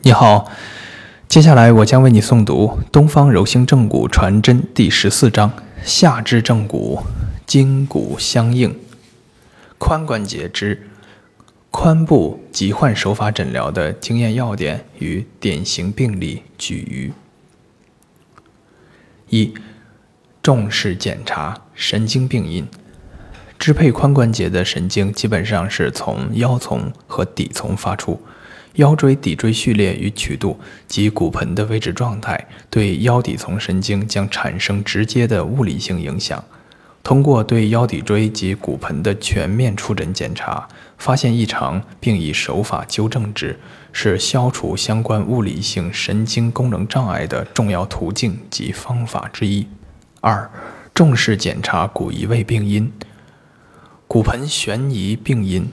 你好，接下来我将为你诵读《东方柔性正骨传真》第十四章：下肢正骨，筋骨相应，髋关节之髋部疾患手法诊疗的经验要点与典型病例举隅。一、重视检查神经病因。支配髋关节的神经基本上是从腰丛和底丛发出。腰椎骶椎序列与曲度及骨盆的位置状态对腰底丛神经将产生直接的物理性影响。通过对腰骶椎及骨盆的全面触诊检查，发现异常并以手法纠正之，是消除相关物理性神经功能障碍的重要途径及方法之一。二、重视检查骨移位病因。骨盆悬移病因。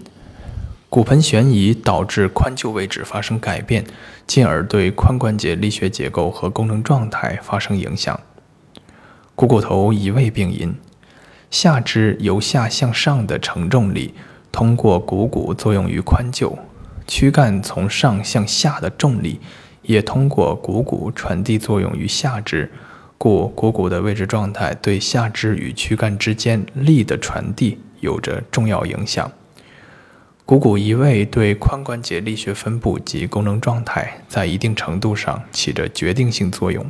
骨盆悬移导致髋臼位置发生改变，进而对髋关节力学结构和功能状态发生影响。股骨头移位病因：下肢由下向上的承重力通过股骨作用于髋臼，躯干从上向下的重力也通过股骨传递作用于下肢，故股骨的位置状态对下肢与躯干之间力的传递有着重要影响。股骨移位对髋关节力学分布及功能状态在一定程度上起着决定性作用。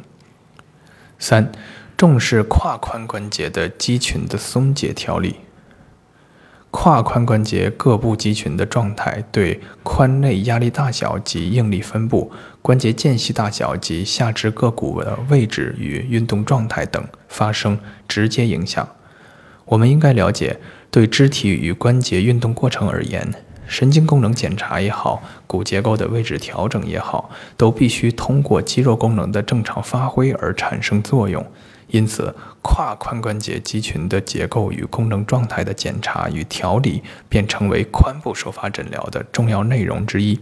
三、重视胯髋关节的肌群的松解调理。胯髋关节各部肌群的状态对髋内压力大小及应力分布、关节间隙大小及下肢各骨的位置与运动状态等发生直接影响。我们应该了解，对肢体与关节运动过程而言。神经功能检查也好，骨结构的位置调整也好，都必须通过肌肉功能的正常发挥而产生作用。因此，跨髋关节肌群的结构与功能状态的检查与调理，便成为髋部手法诊疗的重要内容之一。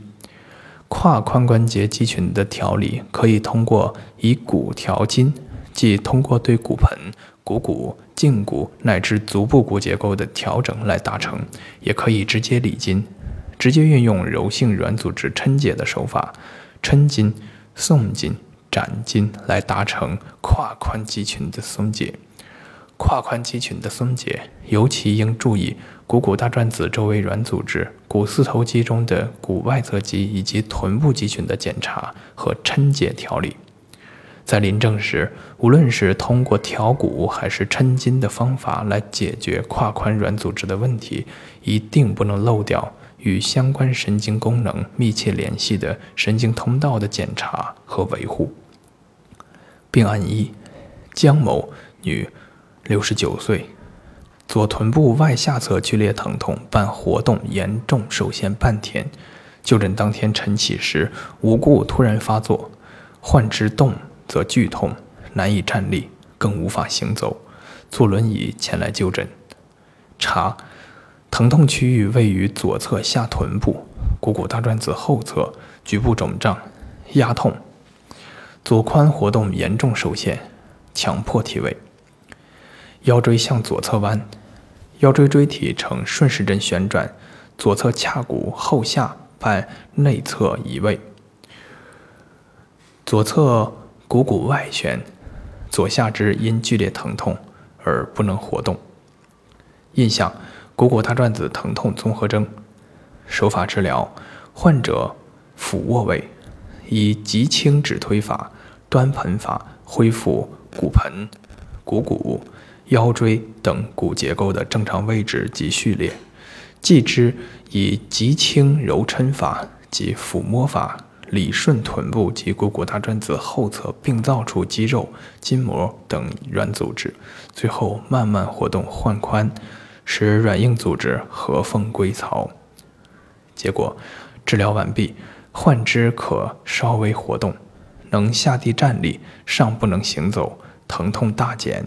跨髋关节肌群的调理可以通过以骨调筋，即通过对骨盆、股骨、胫骨乃至足部骨结构的调整来达成，也可以直接理筋。直接运用柔性软组织抻解的手法，抻筋、送筋、展筋来达成胯髋肌群的松解。胯髋肌群的松解，尤其应注意股骨大转子周围软组织、股四头肌中的股外侧肌以及臀部肌群的检查和抻解调理。在临证时，无论是通过调骨还是抻筋的方法来解决胯髋软组织的问题，一定不能漏掉。与相关神经功能密切联系的神经通道的检查和维护。病案一：江某，女，六十九岁，左臀部外下侧剧烈疼痛，伴活动严重受限半天。就诊当天晨起时，无故突然发作，患肢动则剧痛，难以站立，更无法行走，坐轮椅前来就诊，查。疼痛区域位于左侧下臀部股骨大转子后侧，局部肿胀，压痛，左髋活动严重受限，强迫体位。腰椎向左侧弯，腰椎椎体呈顺时针旋转，左侧髂骨后下半内侧移位，左侧股骨外旋，左下肢因剧烈疼痛而不能活动。印象。股骨大转子疼痛综合征，手法治疗：患者俯卧位，以极轻指推法、端盆法恢复骨盆、股骨、腰椎等骨结构的正常位置及序列；继之以极轻揉抻法及抚摸法理顺臀部及股骨大转子后侧病灶处肌肉、筋膜等软组织；最后慢慢活动患髋。使软硬组织合缝归槽。结果，治疗完毕，患肢可稍微活动，能下地站立，尚不能行走，疼痛大减。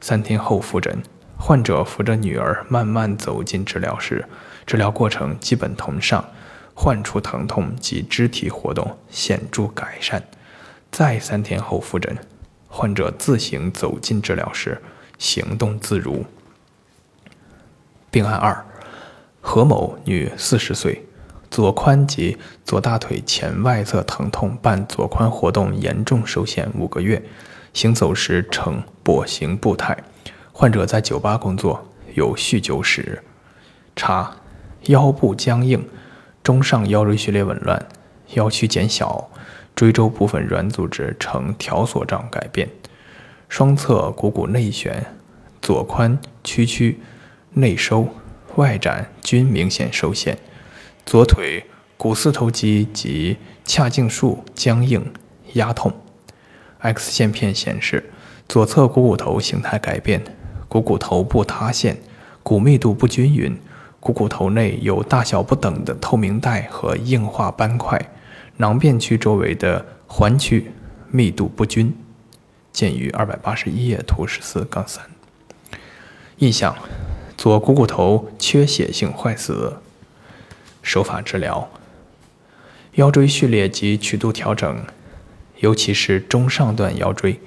三天后复诊，患者扶着女儿慢慢走进治疗室，治疗过程基本同上，患处疼痛及肢体活动显著改善。再三天后复诊，患者自行走进治疗室，行动自如。病案二：何某，女，四十岁，左髋及左大腿前外侧疼痛伴左髋活动严重受限五个月，行走时呈跛行步态。患者在酒吧工作，有酗酒史。查腰部僵硬，中上腰椎序列紊乱，腰区减小，椎周部分软组织呈条索状改变，双侧股骨内旋，左髋屈曲、内收、外展均明显受限。左腿股四头肌及髂胫束僵硬压痛，X 线片显示左侧股骨头形态改变，股骨头部塌陷，骨密度不均匀，股骨头内有大小不等的透明带和硬化斑块，囊变区周围的环区密度不均，见于二百八十一页图十四杠三。印象：左股骨头缺血性坏死。手法治疗：腰椎序列及曲度调整，尤其是中上段腰椎。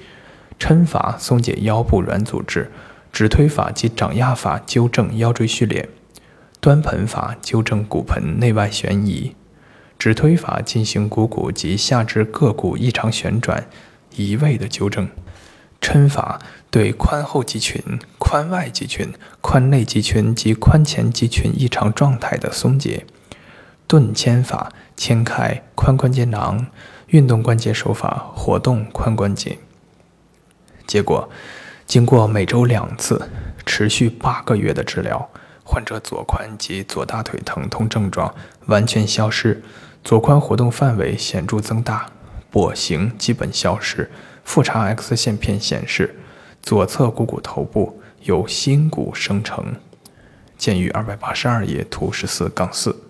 抻法松解腰部软组织，指推法及掌压法纠正腰椎序列，端盆法纠正骨盆内外旋移，指推法进行股骨及下肢各骨异常旋转、移位的纠正。抻法对髋后肌群、髋外肌群、髋内肌群及髋前肌群异常状态的松解。顿牵法牵开髋关节囊，运动关节手法活动髋关节。结果，经过每周两次、持续八个月的治疗，患者左髋及左大腿疼痛症状完全消失，左髋活动范围显著增大，跛行基本消失。复查 X 线片显示，左侧股骨头部有新骨生成。见于二百八十二页图十四杠四。